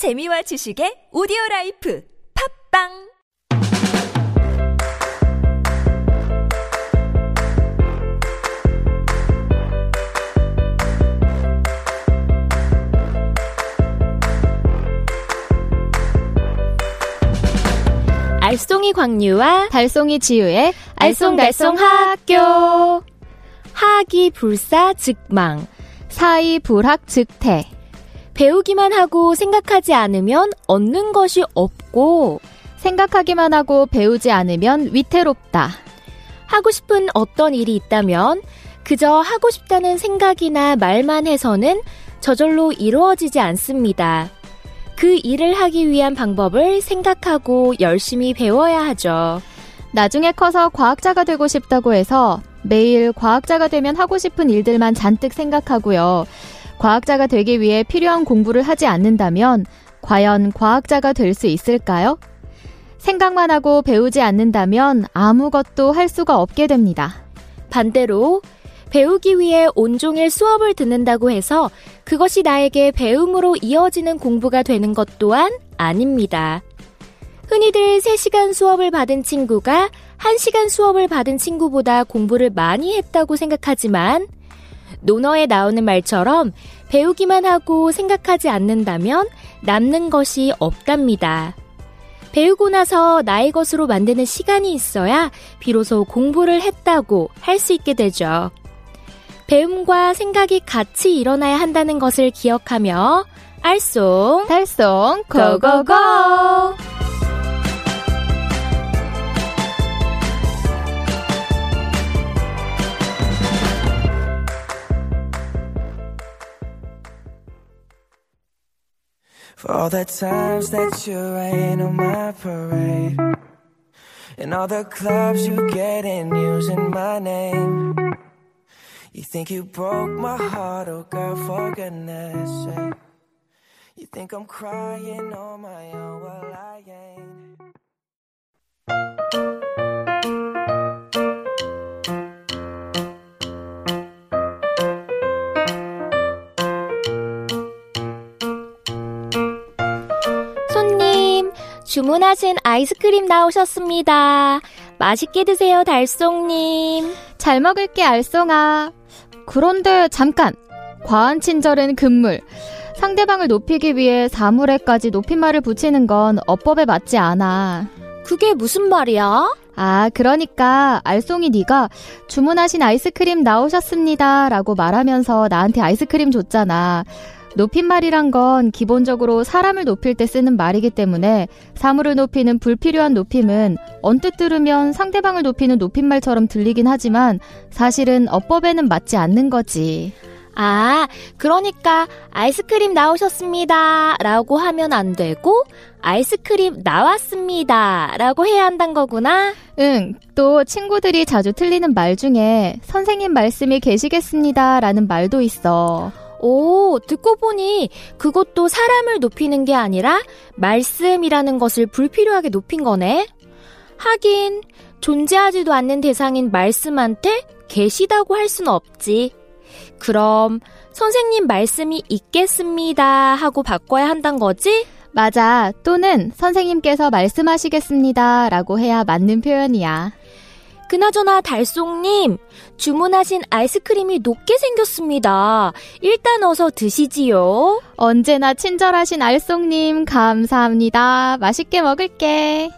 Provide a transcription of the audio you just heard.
재미와 지식의 오디오 라이프 팝빵! 알쏭이 광유와 달송이 지유의 알쏭달쏭 학교. 하기 불사 즉망 사이 불학 즉태 배우기만 하고 생각하지 않으면 얻는 것이 없고 생각하기만 하고 배우지 않으면 위태롭다. 하고 싶은 어떤 일이 있다면 그저 하고 싶다는 생각이나 말만 해서는 저절로 이루어지지 않습니다. 그 일을 하기 위한 방법을 생각하고 열심히 배워야 하죠. 나중에 커서 과학자가 되고 싶다고 해서 매일 과학자가 되면 하고 싶은 일들만 잔뜩 생각하고요. 과학자가 되기 위해 필요한 공부를 하지 않는다면 과연 과학자가 될 수 있을까요? 생각만 하고 배우지 않는다면 아무것도 할 수가 없게 됩니다. 반대로 배우기 위해 온종일 수업을 듣는다고 해서 그것이 나에게 배움으로 이어지는 공부가 되는 것 또한 아닙니다. 흔히들 3시간 수업을 받은 친구가 1시간 수업을 받은 친구보다 공부를 많이 했다고 생각하지만 논어에 나오는 말처럼 배우기만 하고 생각하지 않는다면 남는 것이 없답니다. 배우고 나서 나의 것으로 만드는 시간이 있어야 비로소 공부를 했다고 할 수 있게 되죠. 배움과 생각이 같이 일어나야 한다는 것을 기억하며 알쏭 달송 고고고! For all the times that you rain on my parade. And all the clubs you get in using my name. You think you broke my heart, oh girl, for goodness sake. You think I'm crying on my own, well I ain't 주문하신 아이스크림 나오셨습니다. 맛있게 드세요, 달쏭님. 잘 먹을게 알쏭아. 그런데 잠깐 과한 친절은 금물. 상대방을 높이기 위해 사물에까지 높임말을 붙이는 건 어법에 맞지 않아. 그게 무슨 말이야? 아, 그러니까 알쏭이 네가 주문하신 아이스크림 나오셨습니다라고 말하면서 나한테 아이스크림 줬잖아. 높임말이란 건 기본적으로 사람을 높일 때 쓰는 말이기 때문에 사물을 높이는 불필요한 높임은 언뜻 들으면 상대방을 높이는 높임말처럼 들리긴 하지만 사실은 어법에는 맞지 않는 거지. 아, 그러니까 아이스크림 나오셨습니다. 라고 하면 안 되고 아이스크림 나왔습니다. 라고 해야 한다는 거구나. 응, 또 친구들이 자주 틀리는 말 중에 선생님 말씀이 계시겠습니다 라는 말도 있어. 오, 듣고 보니 그것도 사람을 높이는 게 아니라 말씀이라는 것을 불필요하게 높인 거네. 하긴 존재하지도 않는 대상인 말씀한테 계시다고 할 수는 없지. 그럼 선생님 말씀이 있겠습니다 하고 바꿔야 한단 거지? 맞아. 또는 선생님께서 말씀하시겠습니다 라고 해야 맞는 표현이야. 그나저나 달쏭님, 주문하신 아이스크림이 녹게 생겼습니다. 일단 어서 드시지요. 언제나 친절하신 알쏭님 감사합니다. 맛있게 먹을게.